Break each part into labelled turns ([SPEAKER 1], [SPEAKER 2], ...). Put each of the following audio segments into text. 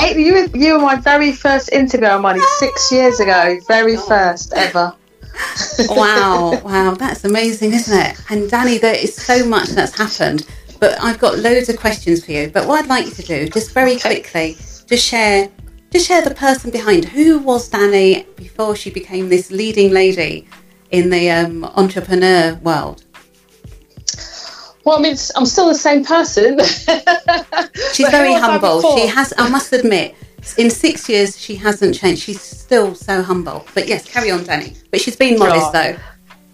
[SPEAKER 1] Eight, you, were, you were my very first interview Money six years ago. Very oh. first ever.
[SPEAKER 2] wow, wow, that's amazing, isn't it? And Danny, there is so much that's happened, but I've got loads of questions for you. But what I'd like you to do, just very okay. quickly, just share, just share the person behind. Who was Danny before she became this leading lady in the um, entrepreneur world?
[SPEAKER 1] Well, I mean, I'm still the same person.
[SPEAKER 2] She's very humble. She has, I must admit, in six years she hasn't changed. She's still so humble. But yes, carry on, Danny. But she's been modest though.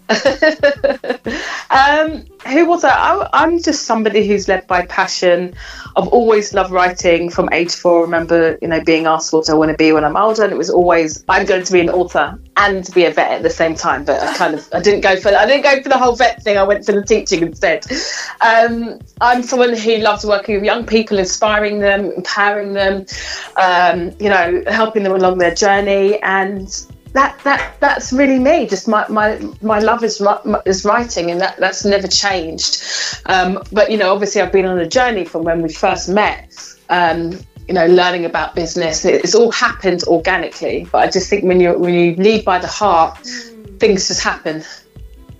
[SPEAKER 1] um, who was I? I? am just somebody who's led by passion. I've always loved writing from age four. I remember, you know, being asked what I want to be when I'm older, and it was always I'm going to be an author and be a vet at the same time. But I kind of I didn't go for I didn't go for the whole vet thing. I went for the teaching instead. Um, I'm someone who loves working with young people, inspiring them, empowering them, um, you know, helping them along their journey, and that that that's really me. Just my my, my love is is writing, and that that's never changed. Um, but you know, obviously, I've been on a journey from when we first met. Um, you know, learning about business, it's all happened organically. But I just think when you when you lead by the heart, mm. things just happen.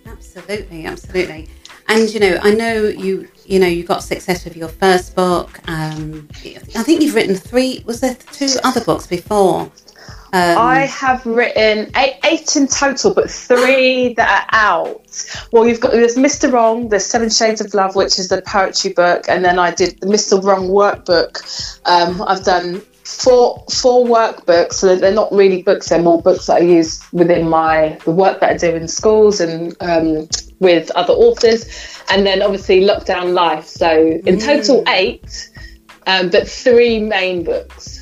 [SPEAKER 2] Absolutely, absolutely. And you know, I know you. You know, you got success with your first book. Um, I think you've written three. Was there two other books before?
[SPEAKER 1] Um, I have written eight, eight, in total, but three that are out. Well, you've got there's Mr. Wrong, there's Seven Shades of Love, which is the poetry book, and then I did the Mr. Wrong workbook. Um, I've done four four workbooks, so they're not really books; they're more books that I use within my the work that I do in schools and um, with other authors, and then obviously Lockdown Life. So in mm. total eight, um, but three main books.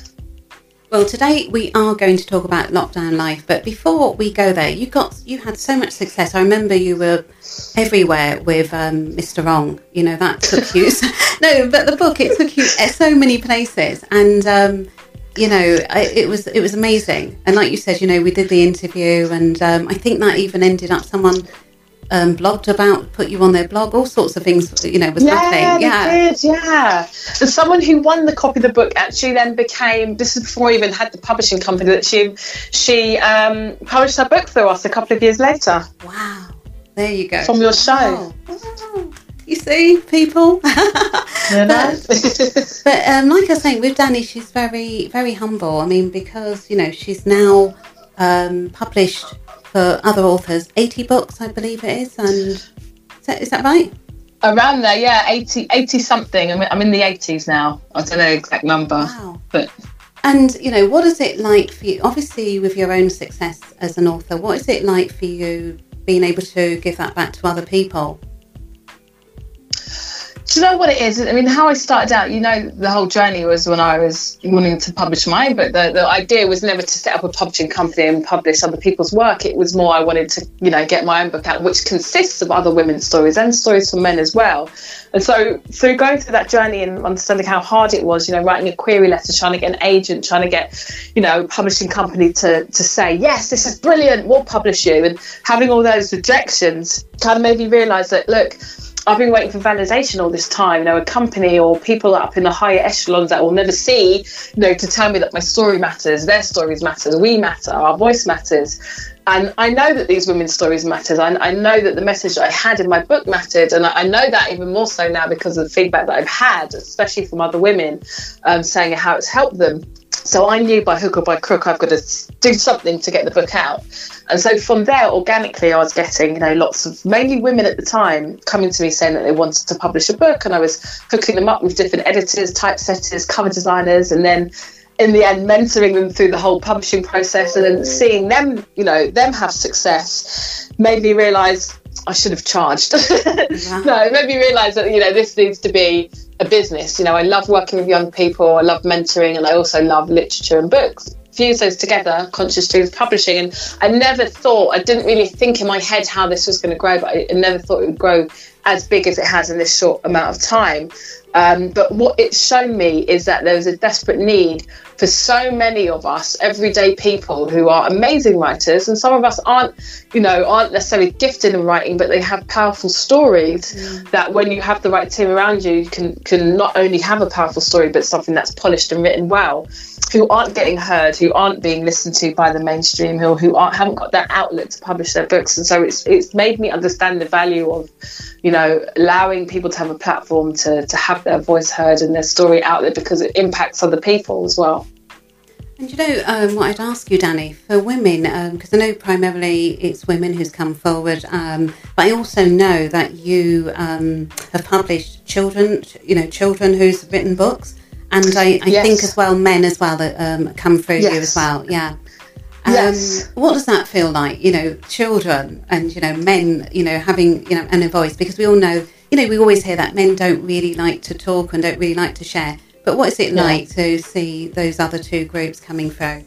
[SPEAKER 2] Well, today we are going to talk about lockdown life, but before we go there, you got you had so much success. I remember you were everywhere with um, Mr. Wrong. You know that took you. no, but the book it took you so many places, and um, you know it was it was amazing. And like you said, you know we did the interview, and um, I think that even ended up someone um, blogged about, put you on their blog, all sorts of things, you know, was
[SPEAKER 1] yeah,
[SPEAKER 2] happening.
[SPEAKER 1] Yeah, did, yeah. And someone who won the copy of the book actually then became, this is before I even had the publishing company, that she she um, published her book through us a couple of years later.
[SPEAKER 2] Wow. There you go.
[SPEAKER 1] From your show.
[SPEAKER 2] Oh. You see, people. but, but um, like I was saying, with Danny, she's very, very humble. I mean, because, you know, she's now um, published for other authors. 80 books, I believe it is. And is that, is that right?
[SPEAKER 1] Around there, yeah, 80, 80 something. I'm, I'm in the 80s now. I don't know the exact number. Wow. But
[SPEAKER 2] and you know, what is it like for you? Obviously, with your own success as an author, what is it like for you being able to give that back to other people?
[SPEAKER 1] Do you know what it is? I mean, how I started out, you know, the whole journey was when I was wanting to publish mine, but the, the idea was never to set up a publishing company and publish other people's work. It was more I wanted to, you know, get my own book out, which consists of other women's stories and stories from men as well. And so, through going through that journey and understanding how hard it was, you know, writing a query letter, trying to get an agent, trying to get, you know, a publishing company to, to say, yes, this is brilliant, we'll publish you, and having all those rejections kind of made me realise that, look, I've been waiting for validation all this time. You know, a company or people up in the higher echelons that will never see, you know, to tell me that my story matters, their stories matter, we matter, our voice matters. And I know that these women's stories mattered. I, I know that the message that I had in my book mattered, and I, I, know that even more so now because of the feedback that I've had, especially from other women, um, saying how it's helped them. So I knew by hook or by crook I've got to do something to get the book out. And so from there, organically, I was getting, you know, lots of mainly women at the time coming to me saying that they wanted to publish a book, and I was hooking them up with different editors, typesetters, cover designers, and then in the end mentoring them through the whole publishing process and then mm. seeing them you know them have success made me realize i should have charged yeah. no it made me realize that you know this needs to be a business you know i love working with young people i love mentoring and i also love literature and books fuse those together, Conscious Dreams Publishing. And I never thought, I didn't really think in my head how this was going to grow, but I never thought it would grow as big as it has in this short amount of time. Um, but what it's shown me is that there's a desperate need for so many of us, everyday people who are amazing writers, and some of us aren't, you know, aren't necessarily gifted in writing, but they have powerful stories. Mm. That when you have the right team around you, you can can not only have a powerful story, but something that's polished and written well. Who aren't getting heard, who aren't being listened to by the mainstream, who who aren't, haven't got that outlet to publish their books, and so it's it's made me understand the value of, you know, allowing people to have a platform to to have their voice heard and their story out there because it impacts other people as well.
[SPEAKER 2] And you know um, what I'd ask you, Danny, for women, because um, I know primarily it's women who's come forward, um, but I also know that you um, have published children, you know, children who's written books, and I, I yes. think as well men as well that um, come through yes. you as well. Yeah.
[SPEAKER 1] Yes.
[SPEAKER 2] Um, what does that feel like? You know, children and you know men, you know, having you know and a voice because we all know, you know, we always hear that men don't really like to talk and don't really like to share. But what is it yeah. like to see those other two groups coming through?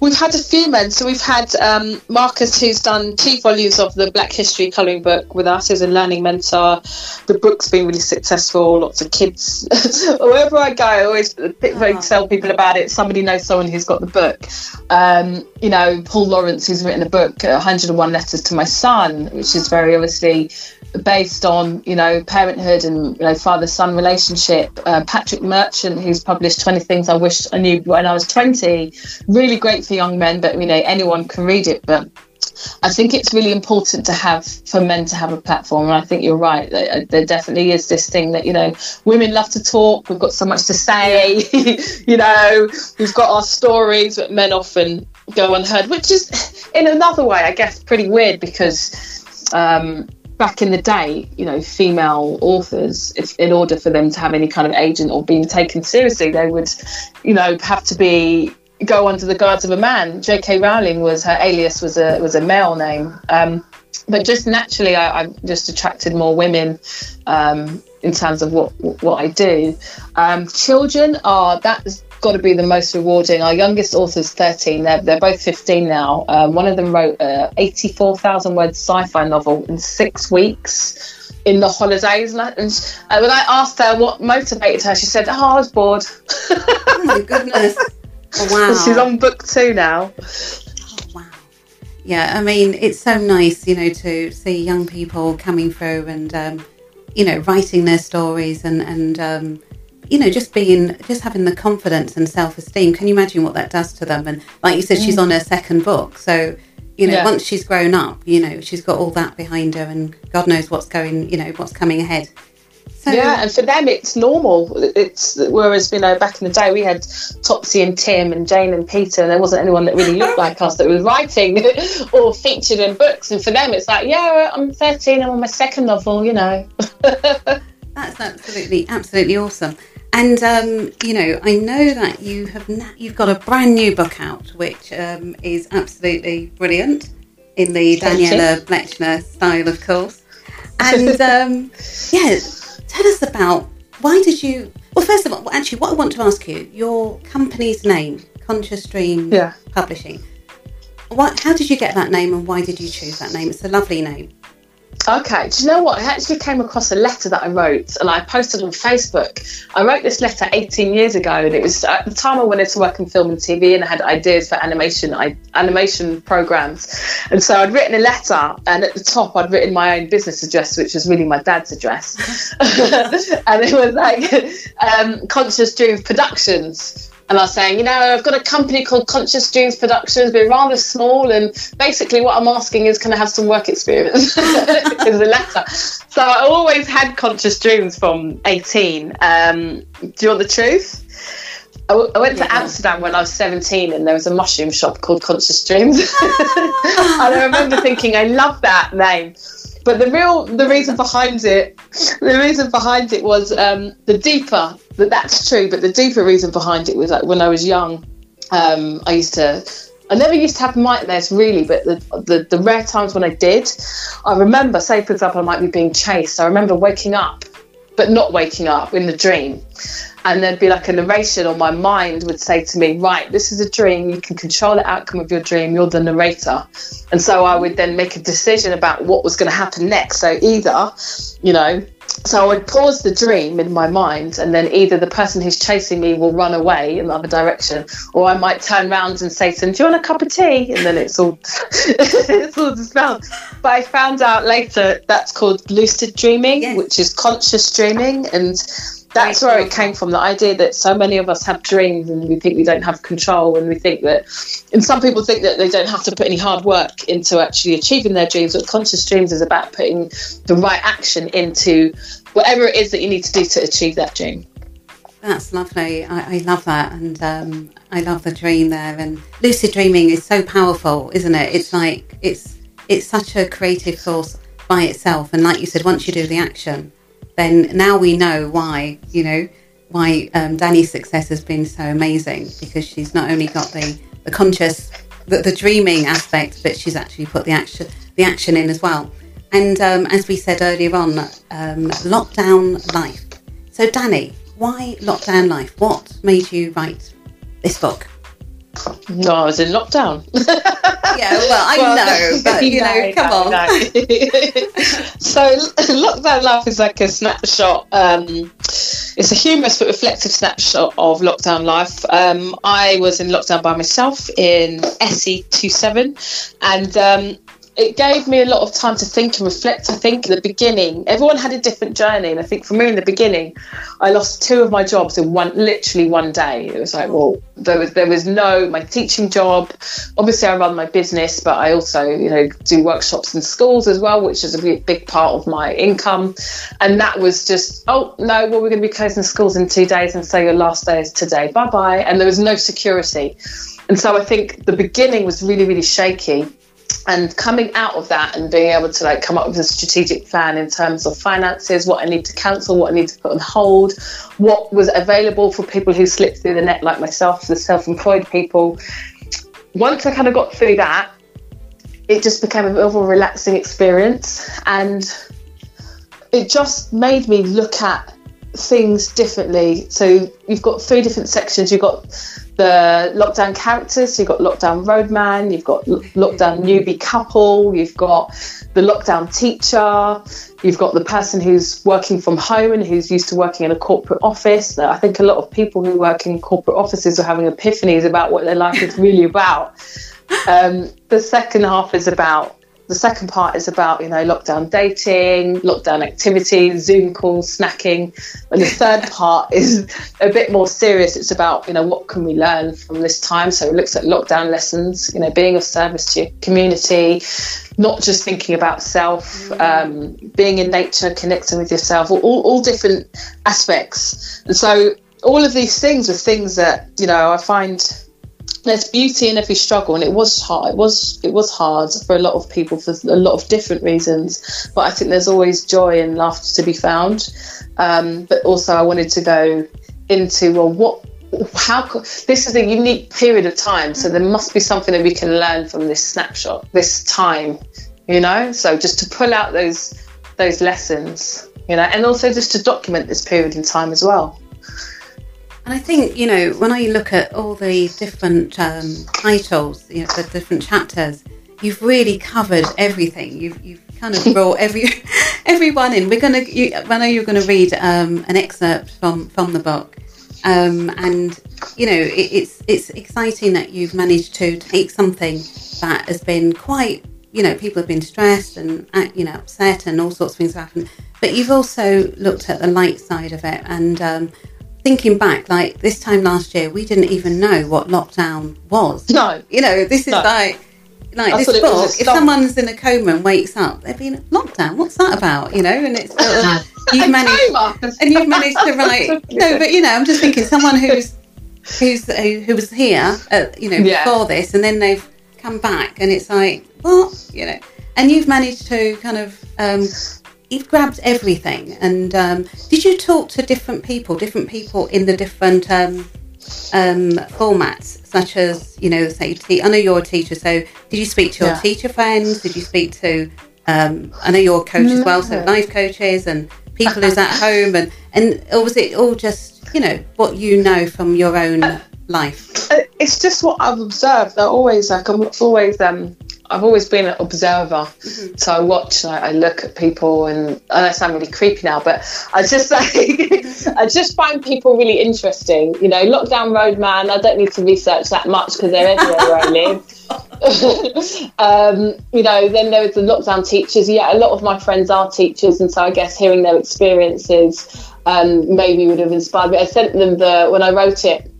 [SPEAKER 1] We've had a few men. So we've had um, Marcus, who's done two volumes of the Black History colouring book with us as a learning mentor. The book's been really successful. Lots of kids. Wherever I go, I always oh. tell people about it. Somebody knows someone who's got the book. Um, you know, Paul Lawrence, who's written a book, 101 Letters to My Son, which is very obviously based on you know parenthood and you know father son relationship uh, patrick merchant who's published 20 things i wish i knew when i was 20 really great for young men but you know anyone can read it but I think it's really important to have for men to have a platform, and I think you're right. Uh, there definitely is this thing that you know, women love to talk. We've got so much to say. you know, we've got our stories, but men often go unheard, which is, in another way, I guess, pretty weird because um, back in the day, you know, female authors, if in order for them to have any kind of agent or being taken seriously, they would, you know, have to be go under the guards of a man. J.K. Rowling was her alias was a was a male name, um, but just naturally, I, have just attracted more women um, in terms of what what I do. Um, children are that's got to be the most rewarding. Our youngest author's 13. They're, they're both 15 now. Um, one of them wrote a 84,000 word sci-fi novel in six weeks in the holidays. And, uh, when I asked her what motivated her, she said, "Oh, I was bored."
[SPEAKER 2] oh my goodness! Oh, wow.
[SPEAKER 1] She's on book two now.
[SPEAKER 2] Oh, wow. Yeah, I mean, it's so nice, you know, to see young people coming through and, um, you know, writing their stories and and um, you know, just being, just having the confidence and self esteem. Can you imagine what that does to them? And like you said, she's mm. on her second book. So, you know, yeah. once she's grown up, you know, she's got all that behind her and God knows what's going, you know, what's coming ahead.
[SPEAKER 1] So, yeah, and for them it's normal. It's whereas you know back in the day we had Topsy and Tim and Jane and Peter, and there wasn't anyone that really looked like us that was writing or featured in books. And for them it's like, yeah, I'm 13, I'm on my second novel, you know.
[SPEAKER 2] That's absolutely, absolutely awesome. And um, you know, I know that you have na- you've got a brand new book out, which um, is absolutely brilliant in the Daniella Blechner style, of course. And um, yeah, tell us about why did you? Well, first of all, actually, what I want to ask you, your company's name, Conscious Dream yeah. Publishing. What? How did you get that name, and why did you choose that name? It's a lovely name.
[SPEAKER 1] Okay, do you know what? I actually came across a letter that I wrote and I posted on Facebook. I wrote this letter 18 years ago, and it was at the time I wanted to work in film and TV and I had ideas for animation I, animation programs. And so I'd written a letter, and at the top I'd written my own business address, which was really my dad's address. and it was like um, Conscious Dreams Productions and I was saying, you know, I've got a company called Conscious Dreams Productions. We're rather small, and basically, what I'm asking is, can I have some work experience? is the letter. So I always had conscious dreams from 18. Um, do you want the truth? I, w- I went to yeah. Amsterdam when I was 17 and there was a mushroom shop called Conscious Dreams. and I remember thinking, I love that name. But the real, the reason behind it, the reason behind it was um, the deeper that that's true. But the deeper reason behind it was like when I was young, um, I used to. I never used to have nightmares really, but the, the, the rare times when I did, I remember, say for example, I might be being chased. I remember waking up, but not waking up in the dream, and there'd be like a narration or my mind would say to me right this is a dream you can control the outcome of your dream you're the narrator and so i would then make a decision about what was going to happen next so either you know so I would pause the dream in my mind, and then either the person who's chasing me will run away in the other direction, or I might turn around and say to them, "Do you want a cup of tea?" And then it's all it's all dispelled. But I found out later that's called lucid dreaming,
[SPEAKER 2] Yes.
[SPEAKER 1] which is conscious dreaming, and that's where it came from. The idea that so many of us have dreams and we think we don't have control, and we think that, and some people think that they don't have to put any hard work into actually achieving their dreams. But conscious dreams is about putting the right action into whatever it is that you need to do to achieve that dream.
[SPEAKER 2] That's lovely. I, I love that, and um, I love the dream there. And lucid dreaming is so powerful, isn't it? It's like it's it's such a creative force by itself. And like you said, once you do the action, then now we know why. You know why um, Danny's success has been so amazing because she's not only got the the conscious the, the dreaming aspect, but she's actually put the action the action in as well. And um, as we said earlier on, um, lockdown life. So, Danny, why lockdown life? What made you write this book?
[SPEAKER 1] No, I was in lockdown.
[SPEAKER 2] Yeah, well, I know, but you know,
[SPEAKER 1] No,
[SPEAKER 2] come
[SPEAKER 1] no,
[SPEAKER 2] on.
[SPEAKER 1] no. so, lockdown life is like a snapshot. Um, it's a humorous but reflective snapshot of lockdown life. Um, I was in lockdown by myself in SE 27, and um, it gave me a lot of time to think and reflect. I think in the beginning, everyone had a different journey, and I think for me in the beginning, I lost two of my jobs in one, literally one day. It was like, well, there was there was no my teaching job. Obviously, I run my business, but I also, you know, do workshops in schools as well, which is a big, big part of my income. And that was just, oh no, well, we're going to be closing schools in two days, and so your last day is today. Bye bye. And there was no security. And so I think the beginning was really, really shaky and coming out of that and being able to like come up with a strategic plan in terms of finances what i need to cancel what i need to put on hold what was available for people who slipped through the net like myself the self-employed people once i kind of got through that it just became a bit of a relaxing experience. And it just made me look at things differently. So you've got three different sections. You've got the lockdown characters. So you've got lockdown roadman, you've got lo- lockdown newbie couple, you've got the lockdown teacher, you've got the person who's working from home and who's used to working in a corporate office. Now, I think a lot of people who work in corporate offices are having epiphanies about what their life is really about. Um, the second half is about the second part is about you know lockdown dating, lockdown activities, Zoom calls, snacking, and the third part is a bit more serious. It's about you know what can we learn from this time. So it looks at lockdown lessons, you know, being of service to your community, not just thinking about self, um, being in nature, connecting with yourself, all, all, all different aspects. And so all of these things are things that you know I find there's beauty in every struggle and it was hard it was it was hard for a lot of people for a lot of different reasons but i think there's always joy and laughter to be found. Um, but also i wanted to go into well what how this is a unique period of time so there must be something that we can learn from this snapshot this time you know? So just to pull out those those lessons you know? And also just to document this period in time as well
[SPEAKER 2] And I think, you know, when I look at all the different um, titles, you know, the different chapters, you've really covered everything. You've, you've kind of brought every everyone in. We're gonna. You, I know you're going to read um, an excerpt from from the book, um, and you know, it, it's it's exciting that you've managed to take something that has been quite. You know, people have been stressed and uh, you know upset, and all sorts of things have happened. But you've also looked at the light side of it, and um, thinking back, like this time last year, we didn't even know what lockdown was.
[SPEAKER 1] no
[SPEAKER 2] You know, this is
[SPEAKER 1] No.
[SPEAKER 2] like like
[SPEAKER 1] I
[SPEAKER 2] this
[SPEAKER 1] was
[SPEAKER 2] book. If someone's in a coma and wakes up, they've been lockdown. What's that about? You know, and it's sort of, you've managed and you've managed to write. No, but you know, I'm just thinking someone who's who's who, who was here, uh, you know,
[SPEAKER 1] Yeah.
[SPEAKER 2] before this, and then they've come back, and it's like what, you know, and you've managed to kind of. Um, You've grabbed everything, and um, did you talk to different people, different people in the different um, um, formats, such as you know, say, te- I know you're a teacher, so did you speak to your
[SPEAKER 1] Yeah.
[SPEAKER 2] teacher friends? Did you speak to? Um, I know you're a coach as well, so life coaches and people who's at home, and and or was it all just you know what you know from your own life?
[SPEAKER 1] Uh, it's just what I've observed. I always like I'm always um I've always been an observer. Mm-hmm. So I watch and I, I, look at people, and I sound really creepy now, but I just like I just find people really interesting. You know, lockdown roadman. I don't need to research that much because they're everywhere where I live. um, you know, then there was the lockdown teachers. Yeah, a lot of my friends are teachers, and so I guess hearing their experiences um, maybe would have inspired me. I sent them the when I wrote it.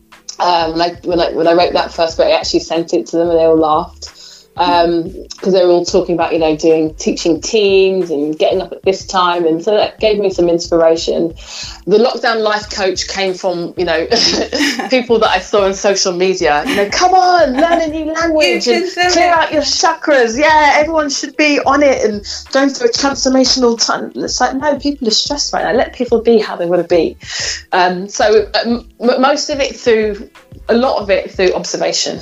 [SPEAKER 1] Um, when I, when I when I wrote that first book, I actually sent it to them, and they all laughed because um, they were all talking about you know doing teaching teams and getting up at this time and so that gave me some inspiration. The lockdown life coach came from you know people that i saw on social media. You know come on learn a new language and clear out your chakras. Yeah everyone should be on it and going through a transformational time. It's like no people are stressed right now. Let people be how they want to be. Um, so um, most of it through a lot of it through observation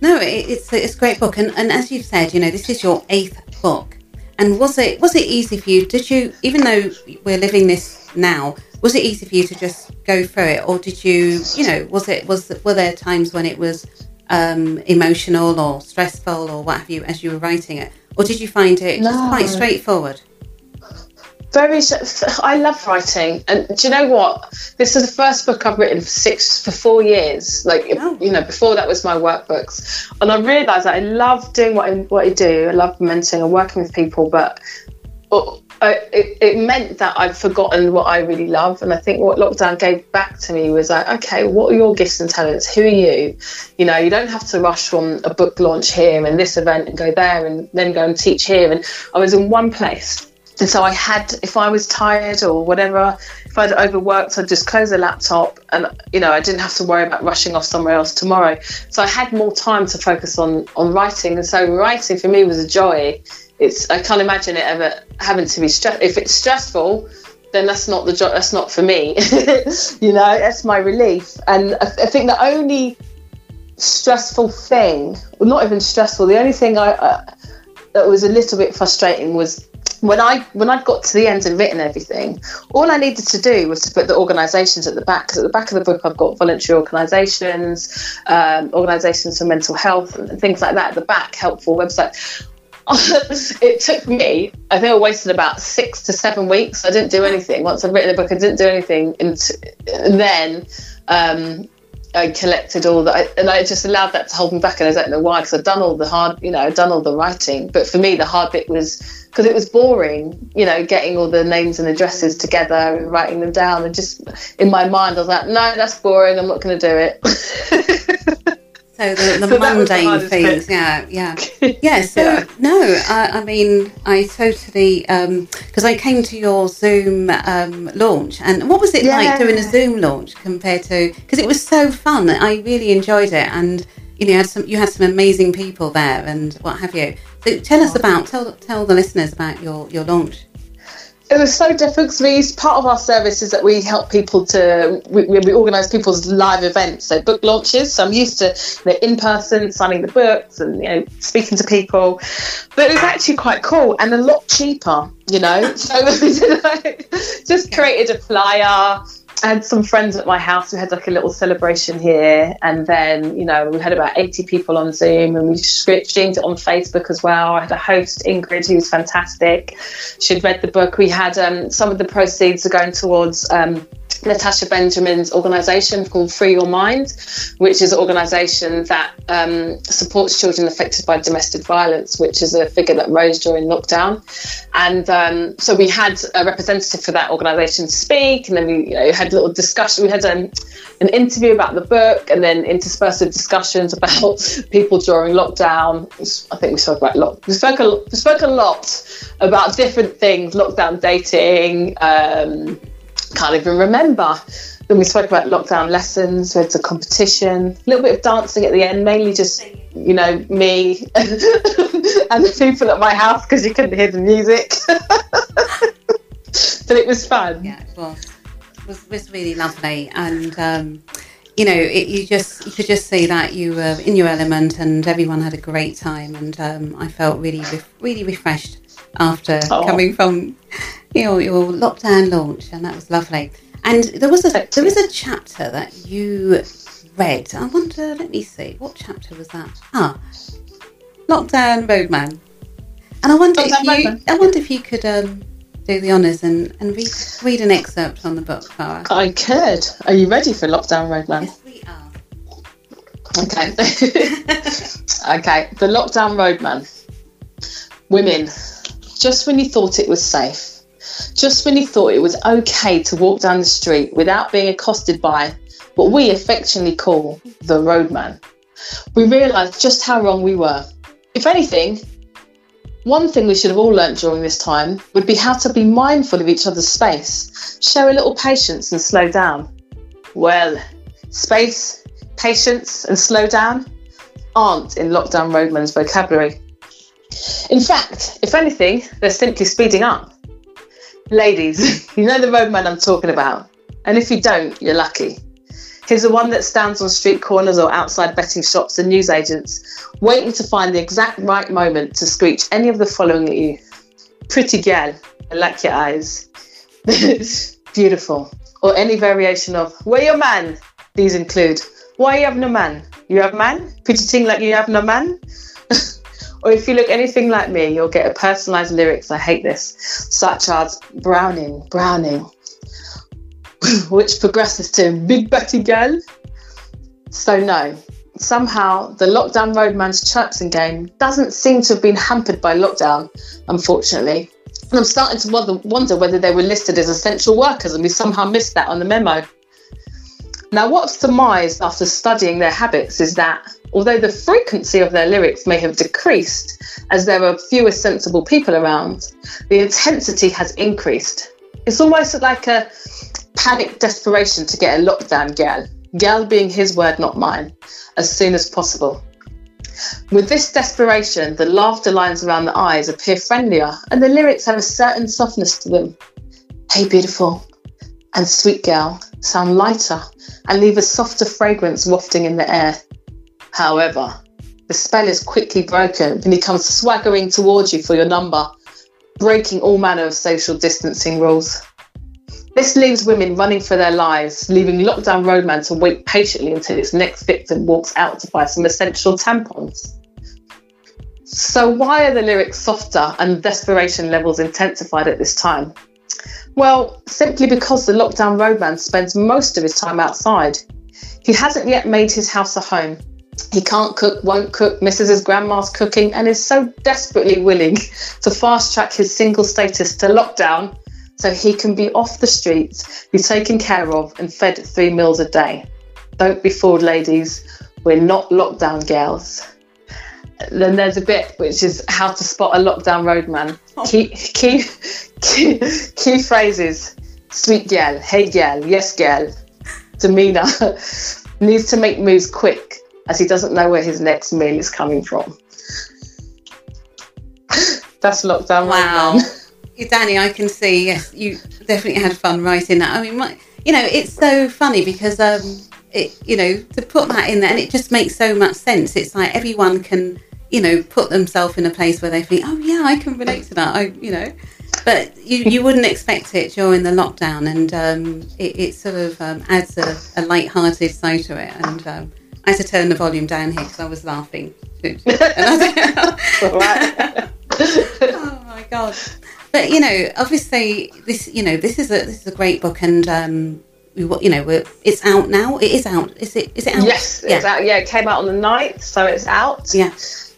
[SPEAKER 2] no, it's it's a great book, and, and as you've said, you know, this is your eighth book. And was it was it easy for you? Did you, even though we're living this now, was it easy for you to just go through it, or did you, you know, was it was were there times when it was um, emotional or stressful or what have you as you were writing it, or did you find it no. just quite straightforward?
[SPEAKER 1] Very i love writing and do you know what this is the first book i've written for six for four years like oh. you know before that was my workbooks and i realized that i love doing what I, what I do i love mentoring and working with people but uh, it, it, meant that I'd forgotten what I really love. And I think what lockdown gave back to me was like, okay, what are your gifts and talents? Who are you? You know, you don't have to rush from a book launch here and this event and go there and then go and teach here. And I was in one place and so I had, if I was tired or whatever, if I'd overworked, I'd just close the laptop and, you know, I didn't have to worry about rushing off somewhere else tomorrow. So I had more time to focus on, on writing. And so writing for me was a joy. It's, I can't imagine it ever having to be stressed. If it's stressful, then that's not the job. That's not for me. you know, that's my relief. And I, I, think the only stressful thing, well, not even stressful, the only thing I, uh, that was a little bit frustrating was when I when I'd got to the end and written everything, all I needed to do was to put the organisations at the back. Because at the back of the book, I've got voluntary organisations, um, organisations for mental health, and things like that. At the back, helpful website. it took me, I think I wasted about six to seven weeks. I didn't do anything. Once I'd written the book, I didn't do anything. And, and then um, I collected all that, and I just allowed that to hold me back. And I don't know why, because I'd done all the hard, you know, I'd done all the writing. But for me, the hard bit was because it was boring, you know, getting all the names and addresses together and writing them down. And just in my mind, I was like, no, that's boring. I'm not going to do it.
[SPEAKER 2] So the, the so mundane the things, bit. yeah, yeah, yeah. So yeah. no, I, I, mean, I totally because um, I came to your Zoom um, launch, and what was it yeah. like doing a Zoom launch compared to? Because it was so fun. I really enjoyed it, and you know, you had some you had some amazing people there, and what have you. So tell us about tell tell the listeners about your your launch.
[SPEAKER 1] It was so different because we part of our service is that we help people to we, we organise people's live events, so book launches. So I'm used to you know, in person signing the books and you know speaking to people, but it was actually quite cool and a lot cheaper. You know, so just created a flyer I had some friends at my house. We had like a little celebration here, and then you know we had about eighty people on Zoom, and we streamed it on Facebook as well. I had a host, Ingrid, who was fantastic. She'd read the book. We had um, some of the proceeds are going towards. Um, Natasha Benjamin's organisation called Free Your Mind, which is an organisation that um, supports children affected by domestic violence, which is a figure that rose during lockdown. And um, so we had a representative for that organisation speak, and then we you know, had a little discussion. We had um, an interview about the book, and then interspersed with discussions about people during lockdown. I think we spoke about lot. We spoke a, we spoke a lot about different things: lockdown dating. Um, can't even remember. Then we spoke about lockdown lessons, we had a competition, a little bit of dancing at the end, mainly just, you know, me and the people at my house because you couldn't hear the music. but it was fun.
[SPEAKER 2] Yeah, it was. It was, was really lovely. And, um, you know, it, you just you could just see that you were in your element, and everyone had a great time. And um, I felt really, really refreshed after oh. coming from your your lockdown launch, and that was lovely. And there was a there was a chapter that you read. I wonder. Let me see. What chapter was that? Ah, Lockdown Roadman. And I wonder
[SPEAKER 1] Lockdown
[SPEAKER 2] if you.
[SPEAKER 1] Roadman.
[SPEAKER 2] I wonder if you could um, do the honours and and read read an excerpt on the book, Clara.
[SPEAKER 1] I could. Are you ready for Lockdown Roadman?
[SPEAKER 2] Yes, we are.
[SPEAKER 1] Okay. okay. The Lockdown Roadman. Women, just when you thought it was safe, just when he thought it was okay to walk down the street without being accosted by what we affectionately call the roadman, we realised just how wrong we were. If anything, one thing we should have all learnt during this time would be how to be mindful of each other's space, show a little patience and slow down. Well, space, patience, and slow down aren't in Lockdown Roadman's vocabulary. In fact, if anything, they're simply speeding up. Ladies, you know the roadman I'm talking about. And if you don't, you're lucky. He's the one that stands on street corners or outside betting shops and newsagents, waiting to find the exact right moment to screech any of the following at you. Pretty gal, I like your eyes. Beautiful. Or any variation of, where your man? These include, why you have no man? You have man? Pretty thing like you have no man? Or if you look anything like me, you'll get a personalised lyrics, I hate this, such as Browning, Browning, which progresses to Big Batty Girl. So, no, somehow the lockdown roadman's chirping game doesn't seem to have been hampered by lockdown, unfortunately. And I'm starting to wonder whether they were listed as essential workers and we somehow missed that on the memo. Now, what I've surmised after studying their habits is that although the frequency of their lyrics may have decreased as there are fewer sensible people around, the intensity has increased. It's almost like a panic desperation to get a lockdown gal, gal being his word, not mine, as soon as possible. With this desperation, the laughter lines around the eyes appear friendlier and the lyrics have a certain softness to them. Hey, beautiful and sweet gal sound lighter and leave a softer fragrance wafting in the air. However, the spell is quickly broken when he comes swaggering towards you for your number, breaking all manner of social distancing rules. This leaves women running for their lives, leaving Lockdown Roadman to wait patiently until its next victim walks out to buy some essential tampons. So, why are the lyrics softer and desperation levels intensified at this time? Well, simply because the Lockdown Roadman spends most of his time outside. He hasn't yet made his house a home. He can't cook, won't cook, misses his grandma's cooking, and is so desperately willing to fast track his single status to lockdown so he can be off the streets, be taken care of, and fed three meals a day. Don't be fooled, ladies. We're not lockdown girls. Then there's a bit which is how to spot a lockdown roadman. Key, key, key, key phrases: sweet gal, hey gal, yes gal. Demeanor needs to make moves quick as he doesn't know where his next meal is coming from. That's lockdown
[SPEAKER 2] Wow.
[SPEAKER 1] roadman.
[SPEAKER 2] Danny, I can see. Yes, you definitely had fun writing that. I mean, my, you know, it's so funny because, um, it, you know, to put that in there, and it just makes so much sense. It's like everyone can, you know, put themselves in a place where they think, oh yeah, I can relate to that. I, you know, but you, you wouldn't expect it during the lockdown, and um, it, it sort of um, adds a, a light-hearted side to it. And um, I had to turn the volume down here because I was laughing. And I-
[SPEAKER 1] All right.
[SPEAKER 2] oh my god! But you know, obviously, this you know this is a this is a great book, and um, we you know we're, it's out now. It is out. Is it? Is it out?
[SPEAKER 1] Yes,
[SPEAKER 2] Yeah.
[SPEAKER 1] it's out. Yeah, it came out on the 9th, so it's out.
[SPEAKER 2] Yeah.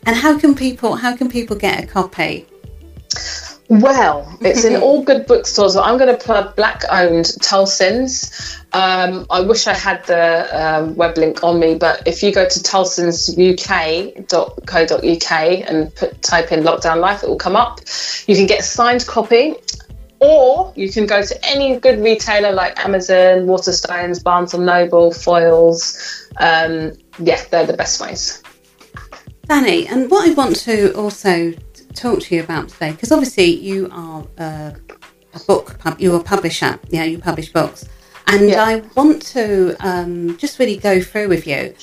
[SPEAKER 2] And how can people how can people get a copy?
[SPEAKER 1] Well, it's in all good bookstores. I'm going to plug black owned Tulsins. Um, I wish I had the um, web link on me, but if you go to tulsinsuk.co.uk and put type in lockdown life, it will come up. You can get a signed copy. Or you can go to any good retailer like Amazon, Waterstones, Barnes and Noble, Foyles. Um, yeah, they're the best ways.
[SPEAKER 2] Danny, and what I want to also talk to you about today, because obviously you are uh, a book, pub- you're a publisher, yeah, you publish books. And
[SPEAKER 1] Yeah.
[SPEAKER 2] I want to um, just really go through with you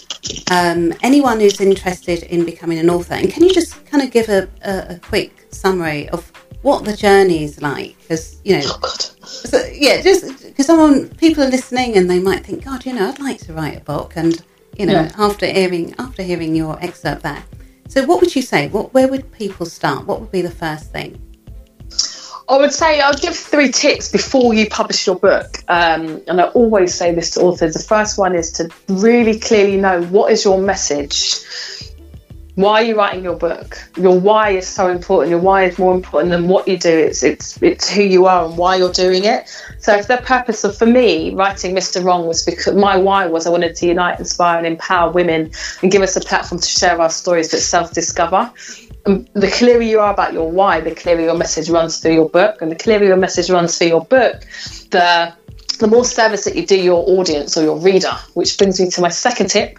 [SPEAKER 2] um, anyone who's interested in becoming an author. And can you just kind of give a, a, a quick summary of what the journey is like? Because, you know,
[SPEAKER 1] Oh, God.
[SPEAKER 2] so, yeah, just because someone, people are listening and they might think, God, you know, I'd like to write a book. And you know,
[SPEAKER 1] Yeah.
[SPEAKER 2] after hearing after hearing your excerpt there. So, what would you say? What where would people start? What would be the first thing?
[SPEAKER 1] I would say I'll give three tips before you publish your book. Um, and I always say this to authors. The first one is to really clearly know what is your message. Why are you writing your book? Your why is so important. Your why is more important than what you do. It's it's it's who you are and why you're doing it. So if the purpose of for me writing Mr. Wrong was because my why was I wanted to unite, inspire, and empower women and give us a platform to share our stories but self-discover. And the clearer you are about your why, the clearer your message runs through your book, and the clearer your message runs through your book, the the more service that you do your audience or your reader, which brings me to my second tip,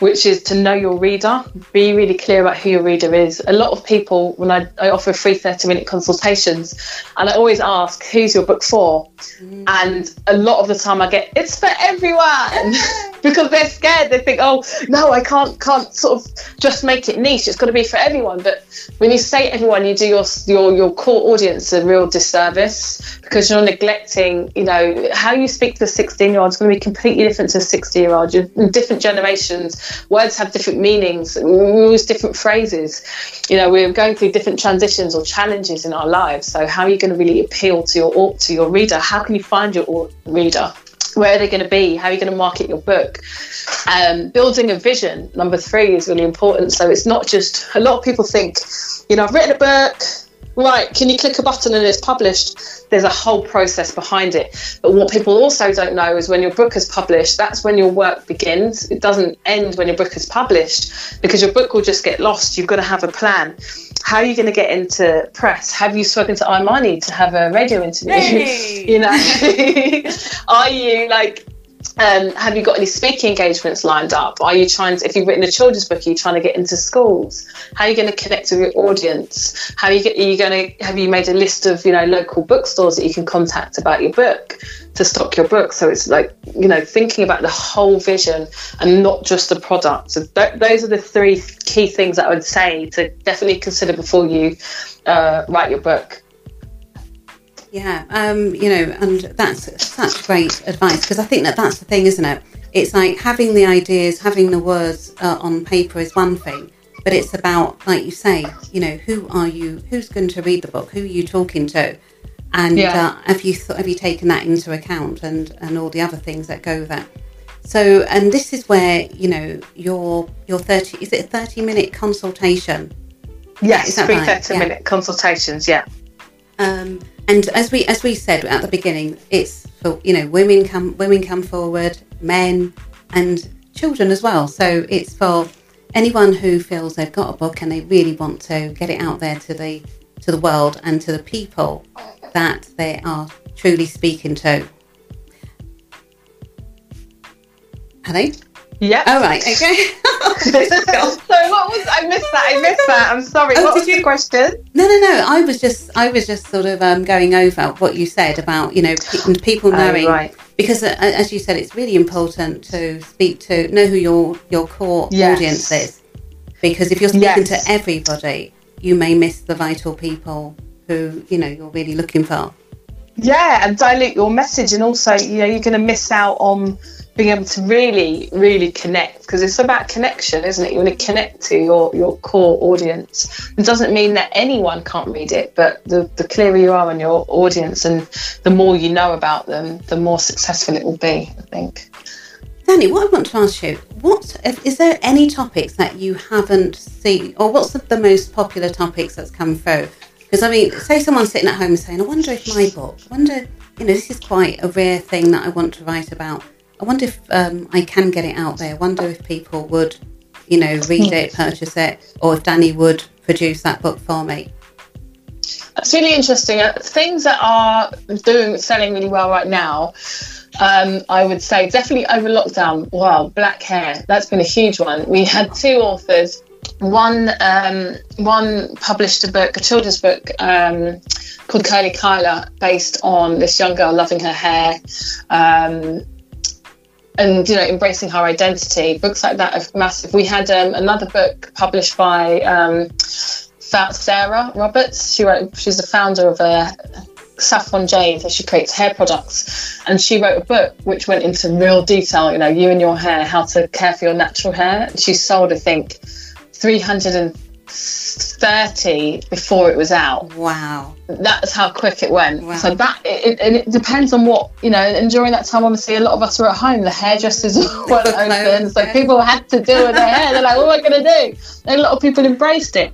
[SPEAKER 1] which is to know your reader. Be really clear about who your reader is. A lot of people, when I, I offer free 30 minute consultations, and I always ask, who's your book for? Mm. And a lot of the time I get, it's for everyone. because they're scared. They think, oh no, I can't can't sort of just make it niche. It's got to be for everyone. But when you say everyone, you do your your your core audience a real disservice because you're neglecting. You know how you speak to a 16 year old is going to be completely different to a 60 year old. Different generations, words have different meanings. We use different phrases. You know, we're going through different transitions or challenges in our lives. So how are you going to really appeal to your to your reader? How can you find your reader? where are they going to be how are you going to market your book um, building a vision number three is really important so it's not just a lot of people think you know i've written a book right can you click a button and it's published? There's a whole process behind it. But what people also don't know is when your book is published that's when your work begins. It doesn't end when your book is published because your book will just get lost. You've got to have a plan. How are you going to get into press? Have you spoken to Imani to have a radio interview? You know are you like um, have you got any speaking engagements lined up? Are you trying to, if you've written a children's book, are you trying to get into schools? How are you going to connect with your audience? How are you, are you going to, have you made a list of, you know, local bookstores that you can contact about your book to stock your book? So it's like, you know, thinking about the whole vision and not just the product. So th- those are the three key things that I would say to definitely consider before you uh, write your book.
[SPEAKER 2] Yeah, um, you know, and that's such great advice because I think that that's the thing, isn't it? It's like having the ideas, having the words uh, on paper is one thing, but it's about, like you say, you know, who are you? Who's going to read the book? Who are you talking to? And
[SPEAKER 1] Yeah.
[SPEAKER 2] uh, have you th- have you taken that into account and and all the other things that go with that? So, and this is where you know your your thirty is it a thirty minute consultation?
[SPEAKER 1] Yes,
[SPEAKER 2] that right?
[SPEAKER 1] 30
[SPEAKER 2] Yeah.
[SPEAKER 1] minute consultations, yeah.
[SPEAKER 2] Um, and as we as we said at the beginning, it's for you know women come women come forward, men and children as well. So it's for anyone who feels they've got a book and they really want to get it out there to the to the world and to the people that they are truly speaking to. Hello.
[SPEAKER 1] Yeah.
[SPEAKER 2] All right. Okay.
[SPEAKER 1] so what was I missed that? I missed that. I'm sorry.
[SPEAKER 2] Oh,
[SPEAKER 1] what was
[SPEAKER 2] you-
[SPEAKER 1] the question?
[SPEAKER 2] No, no, no. I was just, I was just sort of um, going over what you said about, you know, pe- people
[SPEAKER 1] Oh,
[SPEAKER 2] knowing
[SPEAKER 1] right.
[SPEAKER 2] because, uh, as you said, it's really important to speak to know who your your core
[SPEAKER 1] Yes.
[SPEAKER 2] audience is, because if you're speaking
[SPEAKER 1] Yes.
[SPEAKER 2] to everybody, you may miss the vital people who you know you're really looking for.
[SPEAKER 1] Yeah, and dilute your message, and also you know you're going to miss out on being able to really, really connect because it's about connection, isn't it? You want to connect to your your core audience. It doesn't mean that anyone can't read it, but the the clearer you are on your audience, and the more you know about them, the more successful it will be. I think.
[SPEAKER 2] Danny, what I want to ask you, what is there any topics that you haven't seen, or what's the, the most popular topics that's come through? Because I mean, say someone's sitting at home and saying, "I wonder if my book, I wonder, you know, this is quite a rare thing that I want to write about. I wonder if um, I can get it out there. I wonder if people would, you know, read it, purchase it, or if Danny would produce that book for me."
[SPEAKER 1] It's really interesting. Uh, Things that are doing selling really well right now, um, I would say definitely over lockdown. Wow, black hair. That's been a huge one. We had two authors. One um, one published a book, a children's book um, called Curly Kyla, based on this young girl loving her hair. Um, and you know embracing her identity books like that are massive we had um, another book published by um, Sarah Roberts. She wrote, she's the founder of a Saffron Jane, so she creates hair products, and she wrote a book which went into real detail. You know, you and your hair, how to care for your natural hair. She sold, I think, three hundred and thirty before it was out.
[SPEAKER 2] Wow.
[SPEAKER 1] That's how quick it went.
[SPEAKER 2] Wow.
[SPEAKER 1] So that it, it, it depends on what you know. And during that time, obviously, a lot of us were at home. The hairdressers weren't open, so people had to do with their hair. They're like, "What am I going to do?" And a lot of people embraced it.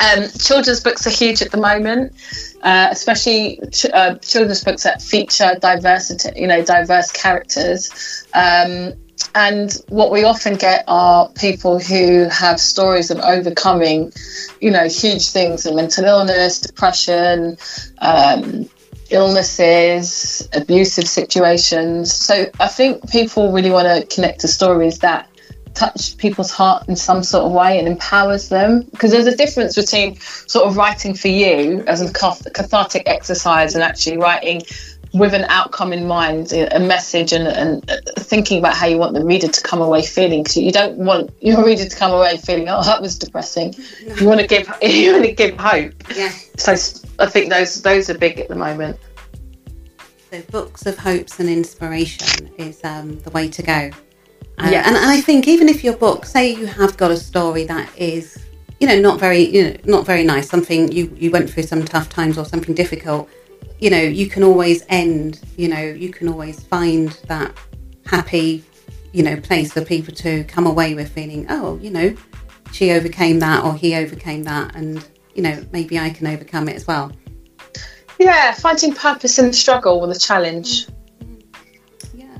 [SPEAKER 1] Um, children's books are huge at the moment, uh, especially ch- uh, children's books that feature diversity, you know, diverse characters. Um, and what we often get are people who have stories of overcoming, you know, huge things and mental illness, depression, um, illnesses, abusive situations. So I think people really want to connect to stories that touch people's heart in some sort of way and empowers them because there's a difference between sort of writing for you as a cath- cathartic exercise and actually writing with an outcome in mind a message and, and thinking about how you want the reader to come away feeling because you don't want your reader to come away feeling oh that was depressing you want to give you want to give hope
[SPEAKER 2] Yeah.
[SPEAKER 1] so i think those those are big at the moment
[SPEAKER 2] So books of hopes and inspiration is um, the way to go. Uh,
[SPEAKER 1] Yes.
[SPEAKER 2] and, and I think even if your book, say you have got a story that is, you know, not very, you know, not very nice, something you you went through some tough times or something difficult, you know, you can always end, you know, you can always find that happy, you know, place for people to come away with feeling, oh, you know, she overcame that or he overcame that, and you know, maybe I can overcome it as well.
[SPEAKER 1] yeah finding purpose in the struggle or the challenge mm-hmm.
[SPEAKER 2] Yeah.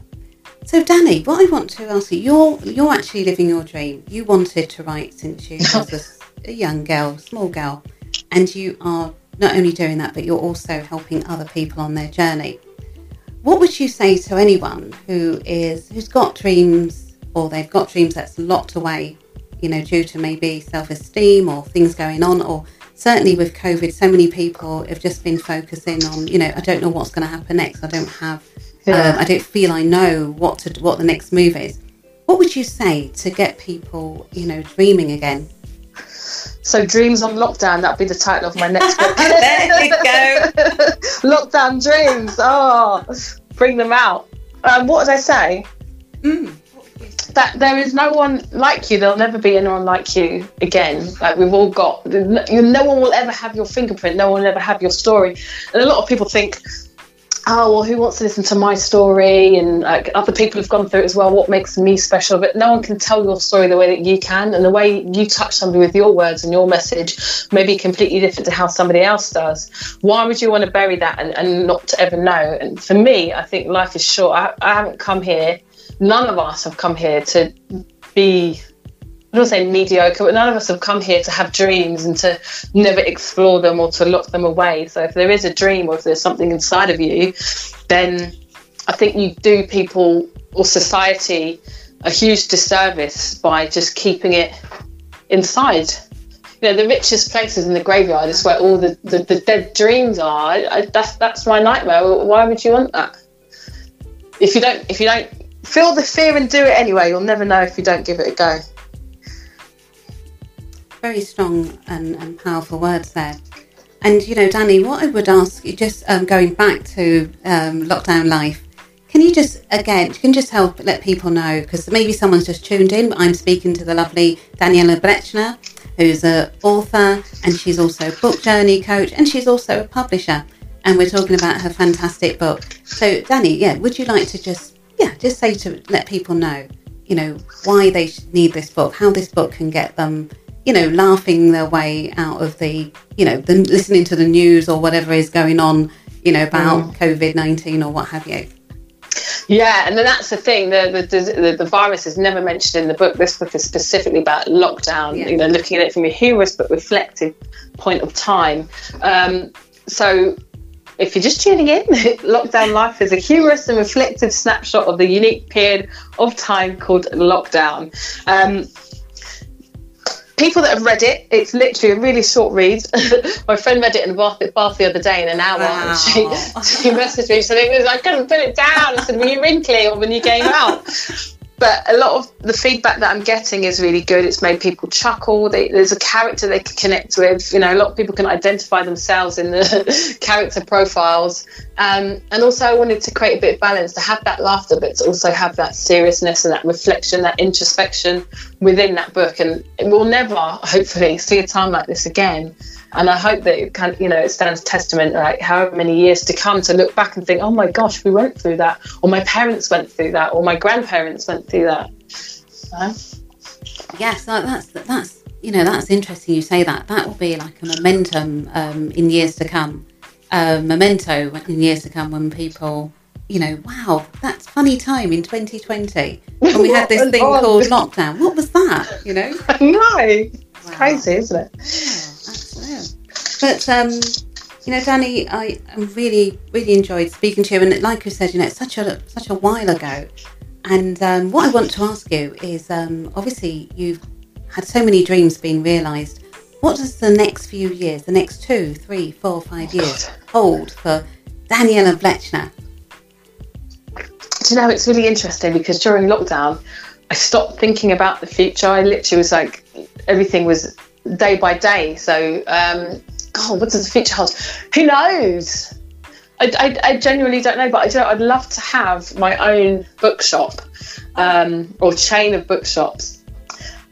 [SPEAKER 2] So, Danny, what I want to ask you, you're you're actually living your dream. You wanted to write since you was a young girl, small girl, and you are not only doing that, but you're also helping other people on their journey. What would you say to anyone who is who's got dreams or they've got dreams that's locked away, you know, due to maybe self-esteem or things going on, or certainly with COVID, so many people have just been focusing on, you know, I don't know what's going to happen next. I don't have
[SPEAKER 1] Yeah.
[SPEAKER 2] um, I don't feel I know what to what the next move is. What would you say to get people, you know, dreaming again?
[SPEAKER 1] So dreams on lockdown. That'd be the title of my next book.
[SPEAKER 2] There you go.
[SPEAKER 1] lockdown dreams. Oh, bring them out. Um, what did I say?
[SPEAKER 2] Mm.
[SPEAKER 1] That there is no one like you. There'll never be anyone like you again. Like we've all got. No one will ever have your fingerprint. No one will ever have your story. And a lot of people think. Oh well, who wants to listen to my story? And like other people have gone through it as well. What makes me special? But no one can tell your story the way that you can, and the way you touch somebody with your words and your message may be completely different to how somebody else does. Why would you want to bury that and, and not to ever know? And for me, I think life is short. I, I haven't come here. None of us have come here to be I don't say mediocre, but none of us have come here to have dreams and to never explore them or to lock them away. So if there is a dream or if there's something inside of you, then I think you do people or society a huge disservice by just keeping it inside. You know, the richest places in the graveyard is where all the, the, the dead dreams are. I, that's that's my nightmare. Why would you want that? If you don't, if you don't feel the fear and do it anyway, you'll never know if you don't give it a go.
[SPEAKER 2] Very strong and, and powerful words there. And you know, Danny, what I would ask you, just um, going back to um, lockdown life, can you just again, you can just help let people know because maybe someone's just tuned in. But I'm speaking to the lovely Daniella Blechner, who's an author and she's also a book journey coach and she's also a publisher. And we're talking about her fantastic book. So, Danny, yeah, would you like to just yeah, just say to let people know, you know, why they need this book, how this book can get them you know, laughing their way out of the, you know, the, listening to the news or whatever is going on, you know, about COVID 19 or what have you.
[SPEAKER 1] Yeah, and then that's the thing. The, the the the virus is never mentioned in the book. This book is specifically about lockdown.
[SPEAKER 2] Yeah.
[SPEAKER 1] You know, looking at it from a humorous but reflective point of time. Um, so, if you're just tuning in, lockdown life is a humorous and reflective snapshot of the unique period of time called lockdown. Um, people that have read it, it's literally a really short read. My friend read it in Bath, Bath the other day in an hour.
[SPEAKER 2] Wow.
[SPEAKER 1] And she, she messaged me saying, I couldn't put it down. I said, were you wrinkly or when you came out? But a lot of the feedback that I'm getting is really good. It's made people chuckle. They, there's a character they can connect with. You know, a lot of people can identify themselves in the character profiles. Um, and also, I wanted to create a bit of balance to have that laughter, but to also have that seriousness and that reflection, that introspection within that book. And we'll never, hopefully, see a time like this again and I hope that it kind you know, it stands testament, like however many years to come, to look back and think, oh my gosh, we went through that, or my parents went through that, or my grandparents went through that. So.
[SPEAKER 2] Yes, that's that's you know that's interesting. You say that that will be like a momentum um, in years to come, a memento in years to come when people. You know, wow, that's funny time in 2020 when we had this thing called lockdown. What was that? You know,
[SPEAKER 1] I know. It's wow. crazy, isn't it?
[SPEAKER 2] Yeah. But um, you know, Danny, I really, really enjoyed speaking to you, and like you said, you know, it's such a such a while ago. And um, what I want to ask you is, um, obviously, you've had so many dreams being realised. What does the next few years, the next two, three, four, five years, hold for Daniella Blechner?
[SPEAKER 1] Do you know, it's really interesting because during lockdown, I stopped thinking about the future. I literally was like, everything was day by day. So um, God, what does the future hold? Who knows? I, I, I genuinely don't know, but I do, I'd love to have my own bookshop um, or chain of bookshops.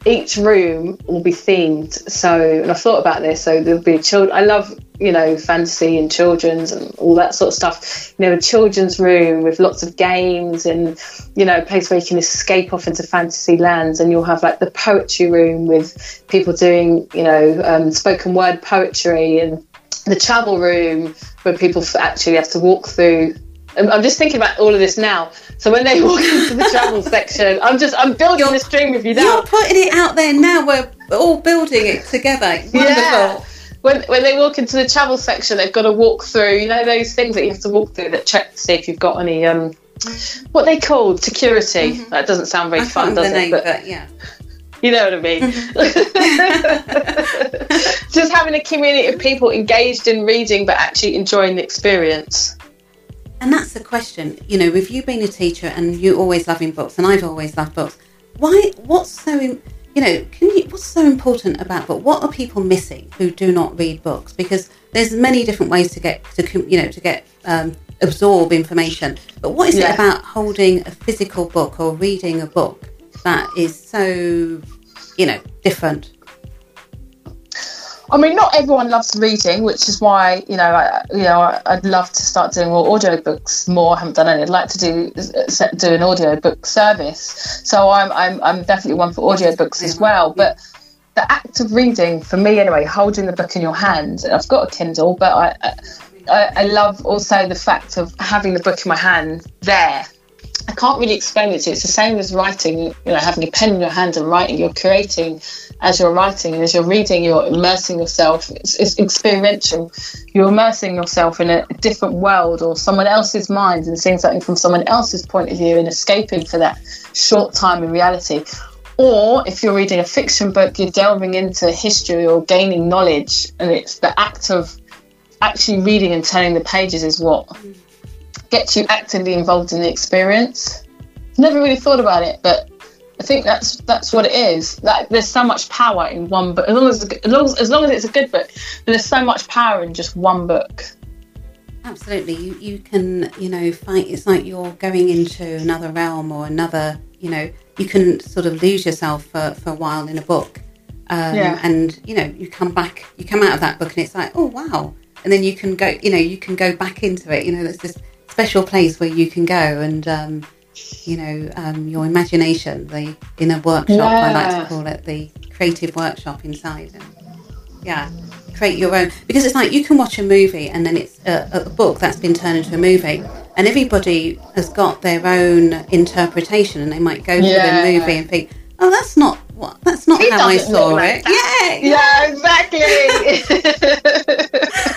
[SPEAKER 1] Each room will be themed. So, and I've thought about this. So there'll be a child. I love you know, fantasy and children's and all that sort of stuff. You know, a children's room with lots of games and, you know, a place where you can escape off into fantasy lands. And you'll have like the poetry room with people doing, you know, um, spoken word poetry and the travel room where people actually have to walk through. I'm just thinking about all of this now. So when they walk into the travel section, I'm just I'm building you're, this dream with you now.
[SPEAKER 2] You're putting it out there now. We're all building it together. Wonderful. Yeah
[SPEAKER 1] when when they walk into the travel section, they've got to walk through. You know those things that you have to walk through that check to see if you've got any um, what they called security. Mm-hmm. That doesn't sound very I fun, does it?
[SPEAKER 2] Name, but, but, yeah.
[SPEAKER 1] You know what I mean? Mm-hmm. Just having a community of people engaged in reading but actually enjoying the experience.
[SPEAKER 2] And that's the question. You know, with you being a teacher and you always loving books, and I've always loved books, why? What's so? You know, can you, what's so important about book? What are people missing who do not read books? Because there's many different ways to get to you know to get um, absorb information. But what is yeah. it about holding a physical book or reading a book that is so you know different?
[SPEAKER 1] I mean, not everyone loves reading, which is why you know, I, you know, I'd love to start doing more audiobooks more. I haven't done any. I'd like to do uh, do an audiobook service. So I'm I'm, I'm definitely one for audiobooks as well. But the act of reading, for me anyway, holding the book in your hand. I've got a Kindle, but I, I, I love also the fact of having the book in my hand there I can't really explain it to you. It's the same as writing, you know, having a pen in your hand and writing. You're creating as you're writing, and as you're reading, you're immersing yourself. It's, it's experiential. You're immersing yourself in a different world or someone else's mind and seeing something from someone else's point of view and escaping for that short time in reality. Or if you're reading a fiction book, you're delving into history or gaining knowledge, and it's the act of actually reading and turning the pages is what gets you actively involved in the experience. Never really thought about it, but I think that's that's what it is. That there's so much power in one book. As long as as long as, as, long as it's a good book, there's so much power in just one book.
[SPEAKER 2] Absolutely, you you can you know fight. It's like you're going into another realm or another. You know, you can sort of lose yourself for, for a while in a book, um, yeah. and you know you come back, you come out of that book, and it's like, oh wow, and then you can go. You know, you can go back into it. You know, there's this special place where you can go and um, you know um, your imagination the inner workshop yeah. i like to call it the creative workshop inside and yeah create your own because it's like you can watch a movie and then it's a, a book that's been turned into a movie and everybody has got their own interpretation and they might go yeah. to the movie and think oh that's not what that's not how i saw like
[SPEAKER 1] it yeah yeah
[SPEAKER 2] exactly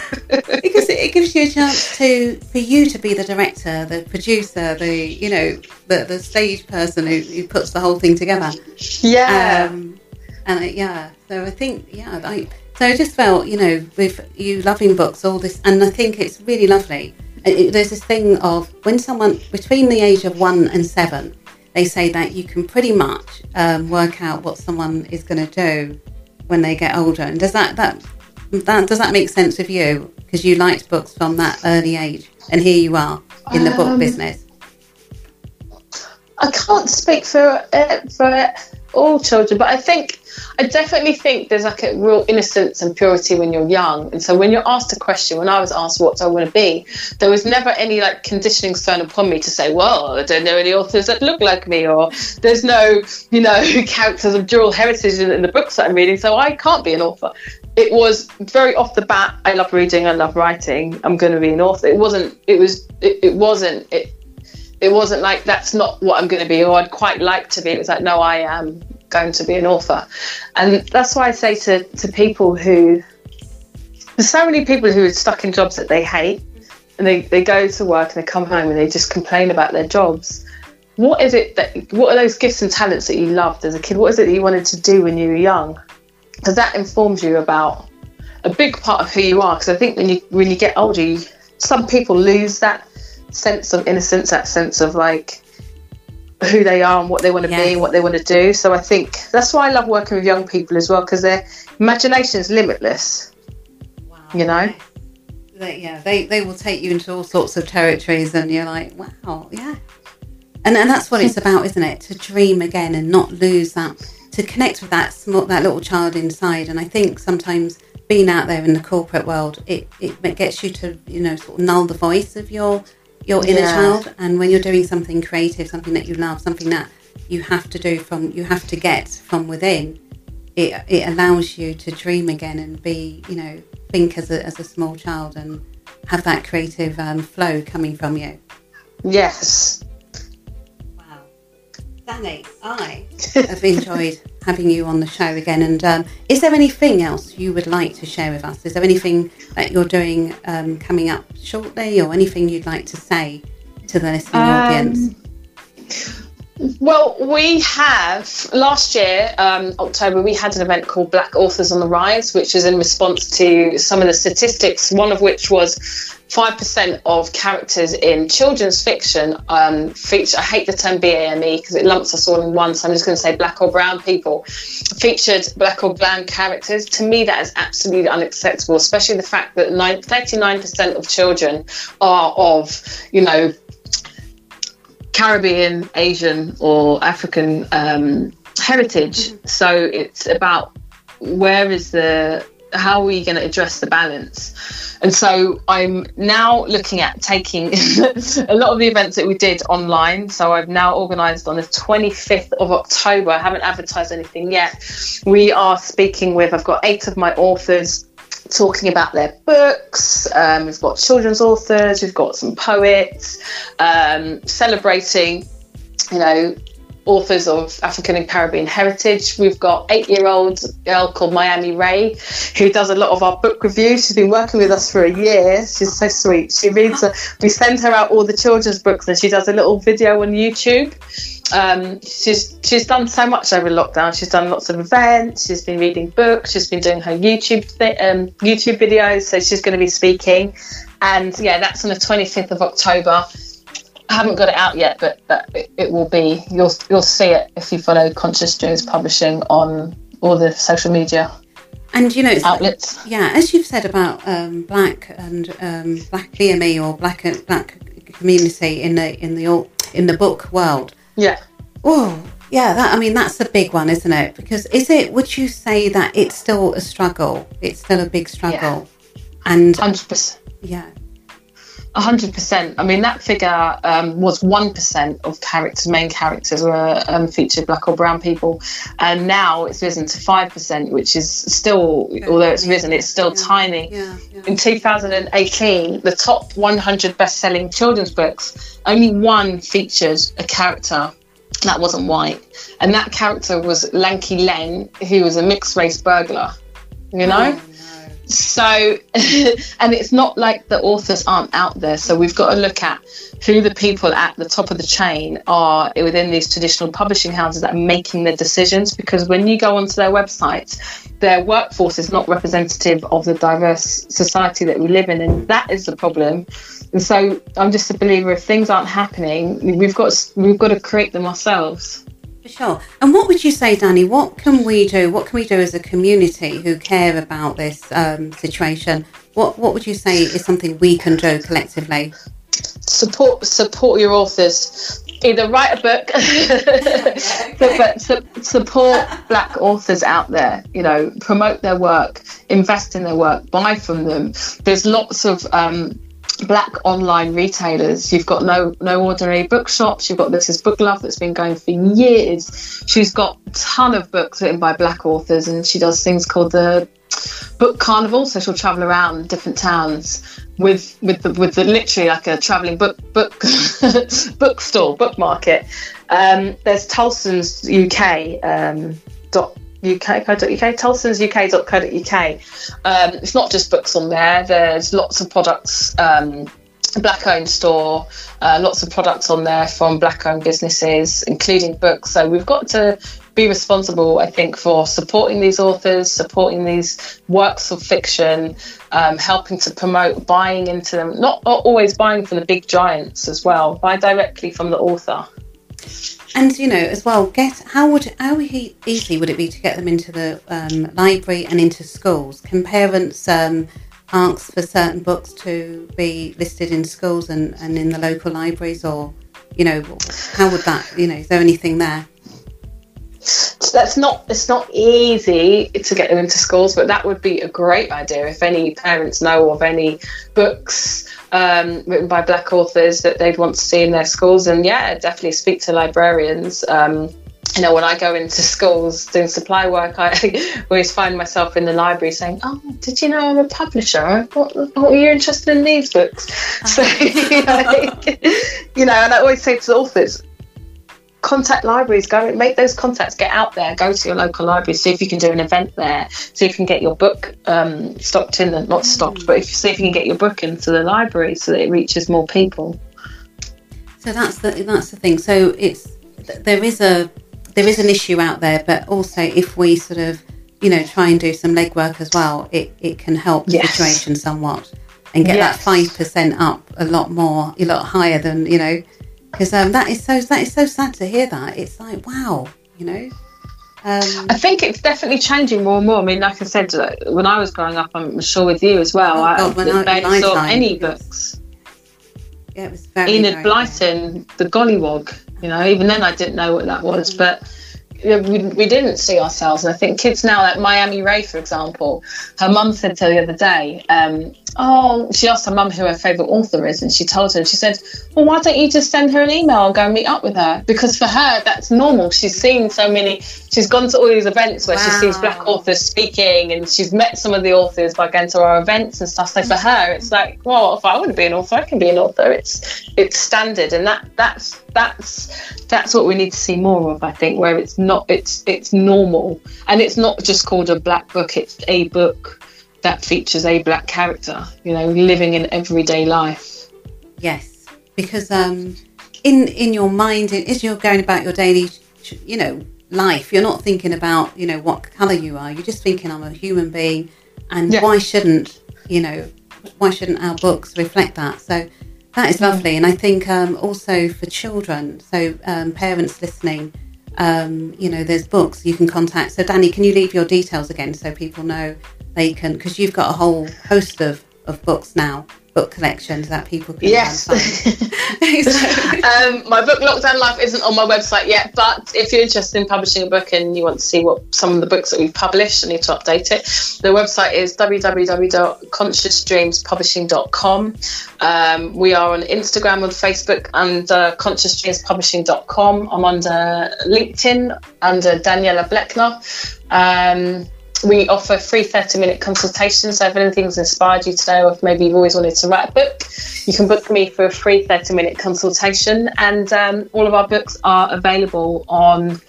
[SPEAKER 2] because it, it, gives you a chance to for you to be the director, the producer, the you know the the stage person who, who puts the whole thing together.
[SPEAKER 1] Yeah. Um,
[SPEAKER 2] and uh, yeah, so I think yeah, I, so I just felt you know with you loving books, all this, and I think it's really lovely. It, there's this thing of when someone between the age of one and seven, they say that you can pretty much um, work out what someone is going to do when they get older. And does that that that does that make sense with you? Because you liked books from that early age, and here you are in the book
[SPEAKER 1] Um,
[SPEAKER 2] business.
[SPEAKER 1] I can't speak for uh, for all children, but I think I definitely think there's like a real innocence and purity when you're young. And so when you're asked a question, when I was asked what do I want to be, there was never any like conditioning thrown upon me to say, well, I don't know any authors that look like me, or there's no you know characters of dual heritage in, in the books that I'm reading, so I can't be an author. It was very off the bat. I love reading. I love writing. I'm going to be an author. It wasn't. It was. It, it wasn't. It, it wasn't like that's not what I'm going to be or I'd quite like to be. It was like, no, I am going to be an author. And that's why I say to, to people who, there's so many people who are stuck in jobs that they hate and they, they go to work and they come home and they just complain about their jobs. What is it that, what are those gifts and talents that you loved as a kid? What is it that you wanted to do when you were young? Because that informs you about a big part of who you are. Because I think when you, when you get older, you, some people lose that sense of innocence, that sense of like who they are and what they want to be and what they want to do. So I think that's why I love working with young people as well because their imagination is limitless.
[SPEAKER 2] Wow.
[SPEAKER 1] You know?
[SPEAKER 2] They, yeah, they, they will take you into all sorts of territories, and you're like, wow, yeah. And and that's what it's hmm. about, isn't it? To dream again and not lose that, to connect with that small, that little child inside. And I think sometimes being out there in the corporate world, it, it gets you to you know sort of null the voice of your your inner
[SPEAKER 1] Yeah.
[SPEAKER 2] child. And when you're doing something creative, something that you love, something that you have to do from you have to get from within, it it allows you to dream again and be you know think as a as a small child and have that creative um, flow coming from you.
[SPEAKER 1] Yes.
[SPEAKER 2] Danny, I have enjoyed having you on the show again. And um, is there anything else you would like to share with us? Is there anything that you're doing um, coming up shortly, or anything you'd like to say to the listening
[SPEAKER 1] Um,
[SPEAKER 2] audience?
[SPEAKER 1] Well, we have last year, um, October, we had an event called Black Authors on the Rise, which was in response to some of the statistics, one of which was 5% of characters in children's fiction um, feature, I hate the term BAME because it lumps us all in one, so I'm just going to say black or brown people, featured black or brown characters. To me, that is absolutely unacceptable, especially the fact that nine, 39% of children are of, you know, Caribbean, Asian, or African um, heritage. So it's about where is the how are we going to address the balance? And so I'm now looking at taking a lot of the events that we did online. So I've now organised on the 25th of October. I haven't advertised anything yet. We are speaking with, I've got eight of my authors talking about their books. Um, we've got children's authors, we've got some poets, um, celebrating, you know, authors of African and Caribbean heritage. We've got eight-year-old girl called Miami Ray, who does a lot of our book reviews. She's been working with us for a year. She's so sweet. She reads. A, we send her out all the children's books, and she does a little video on YouTube. Um, she's she's done so much over lockdown. She's done lots of events. She's been reading books. She's been doing her YouTube th- um, YouTube videos. So she's going to be speaking, and yeah, that's on the 25th of October. I haven't got it out yet, but, but it, it will be. You'll you'll see it if you follow Conscious Dreams Publishing on all the social media
[SPEAKER 2] And you know,
[SPEAKER 1] outlets.
[SPEAKER 2] yeah, as you've said about um, black and um, black BME or black black community in the in the in the book world.
[SPEAKER 1] Yeah.
[SPEAKER 2] Oh, yeah. That I mean, that's a big one, isn't it? Because is it? Would you say that it's still a struggle? It's still a big struggle, Yeah. and
[SPEAKER 1] Hundred percent.
[SPEAKER 2] yeah,
[SPEAKER 1] hundred percent. I mean, that figure um, was one percent of characters, main characters were um, featured black or brown people, and now it's risen to five percent, which is still, although it's risen, it's still tiny.
[SPEAKER 2] yeah, yeah.
[SPEAKER 1] In 2018, the top 100 best-selling children's books, only one featured a character that wasn't white, and that character was Lanky Len, who was a mixed-race burglar. You know.
[SPEAKER 2] Oh,
[SPEAKER 1] So, and it's not like the authors aren't out there. So we've got to look at who the people at the top of the chain are within these traditional publishing houses that are making the decisions. Because when you go onto their websites, their workforce is not representative of the diverse society that we live in, and that is the problem. And so I'm just a believer if things aren't happening, we've got we've got to create them ourselves.
[SPEAKER 2] For sure. And what would you say, Danny? What can we do? What can we do as a community who care about this um, situation? What What would you say is something we can do collectively?
[SPEAKER 1] Support support your authors. Either write a book, but, but su- support black authors out there. You know, promote their work, invest in their work, buy from them. There's lots of um, black online retailers. You've got no no ordinary bookshops. You've got this is Book Love that's been going for years. She's got a ton of books written by black authors, and she does things called the book carnival. So she'll travel around different towns with with the with the literally like a traveling book book bookstore book market. Um, there's Tolson's UK. Um, dot uk.co.uk, tolsonsuk.co.uk. Um, it's not just books on there. There's lots of products, um, black owned store, uh, lots of products on there from black owned businesses, including books. So we've got to be responsible, I think, for supporting these authors, supporting these works of fiction, um, helping to promote buying into them, not always buying from the big giants as well, buy directly from the author.
[SPEAKER 2] And you know, as well, get how would how easy would it be to get them into the um, library and into schools? Can parents um, ask for certain books to be listed in schools and, and in the local libraries, or you know, how would that? You know, is there anything there?
[SPEAKER 1] That's not it's not easy to get them into schools but that would be a great idea if any parents know of any books um, written by black authors that they'd want to see in their schools and yeah definitely speak to librarians um, you know, when I go into schools doing supply work, I always find myself in the library saying, "Oh, did you know I'm a publisher? What, what are you interested in these books?" So, you know, and I always say to authors, contact libraries, go make those contacts, get out there, go to your local library, see if you can do an event there, see if you can get your book um, stocked in, and not stocked, but if see if you can get your book into the library so that it reaches more people.
[SPEAKER 2] So that's the that's the thing. So it's there is a there is an issue out there, but also if we sort of you know try and do some legwork as well, it, it can help the yes. situation somewhat and get yes. that five percent up a lot more, a lot higher than you know because um, that is so that is so sad to hear that. It's like wow, you know.
[SPEAKER 1] Um, I think it's definitely changing more and more. I mean, like I said, uh, when I was growing up, I'm sure with you as well. Oh God, I, I, barely saw time, any books.
[SPEAKER 2] Yeah, it was very.
[SPEAKER 1] Enid Blyton, the Gollywog. You know, even then I didn't know what that was, but we, we didn't see ourselves. And I think kids now, like Miami Ray, for example, her mum said to her the other day, um, oh, she asked her mum who her favourite author is, and she told her, and she said, well, why don't you just send her an email and go and meet up with her? Because for her, that's normal. She's seen so many, she's gone to all these events where wow. she sees black authors speaking, and she's met some of the authors by going to our events and stuff. So for her, it's like, well, if I want to be an author, I can be an author. It's it's standard, and that that's that's that's what we need to see more of. I think where it's not, it's it's normal, and it's not just called a black book. It's a book that features a black character, you know, living in everyday life.
[SPEAKER 2] Yes, because um, in in your mind, as you're going about your daily, you know, life, you're not thinking about you know what color you are. You're just thinking I'm a human being, and yeah. why shouldn't you know why shouldn't our books reflect that? So that is lovely, and I think um, also for children, so um, parents listening. Um, you know, there's books you can contact. So, Danny, can you leave your details again so people know they can because you've got a whole host of, of books now book collections that people can
[SPEAKER 1] yes. um, my book lockdown life isn't on my website yet but if you're interested in publishing a book and you want to see what some of the books that we've published i need to update it. The website is www.consciousdreamspublishing.com um, we are on instagram and facebook under consciousdreamspublishing.com i'm under linkedin under daniella blechner. Um, we offer free 30 minute consultations. So if anything's inspired you today, or if maybe you've always wanted to write a book, you can book me for a free 30 minute consultation. And um, all of our books are available on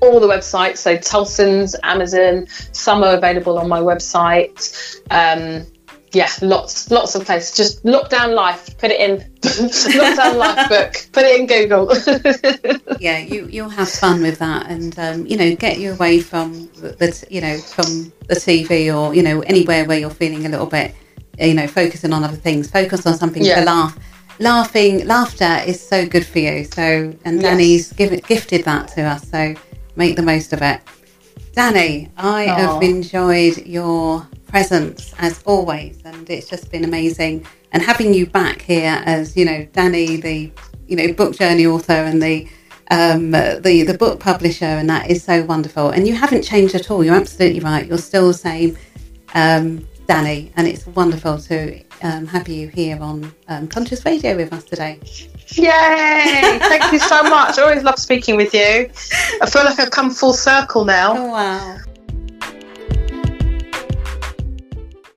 [SPEAKER 1] all the websites. So Tolson's, Amazon, some are available on my website. Um, yeah, lots, lots of places. Just lockdown life. Put it in lockdown life book. Put it in Google.
[SPEAKER 2] yeah, you you'll have fun with that, and um, you know, get you away from the you know from the TV or you know anywhere where you're feeling a little bit you know, focusing on other things. Focus on something
[SPEAKER 1] Yeah.
[SPEAKER 2] to laugh. Laughing, laughter is so good for you. So, and
[SPEAKER 1] Yes.
[SPEAKER 2] Danny's give, gifted that to us. So, make the most of it. Danny, I have enjoyed your presence as always, and it's just been amazing. And having you back here as you know, Danny, the you know book journey author and the um, the the book publisher, and that is so wonderful. And you haven't changed at all. You're absolutely right. You're still the same, um, Danny, and it's wonderful to um, have you here on um, Conscious Radio with us today.
[SPEAKER 3] Yay! Thank you so much. I always love speaking with you. I feel like I've come full circle now.
[SPEAKER 2] Oh wow!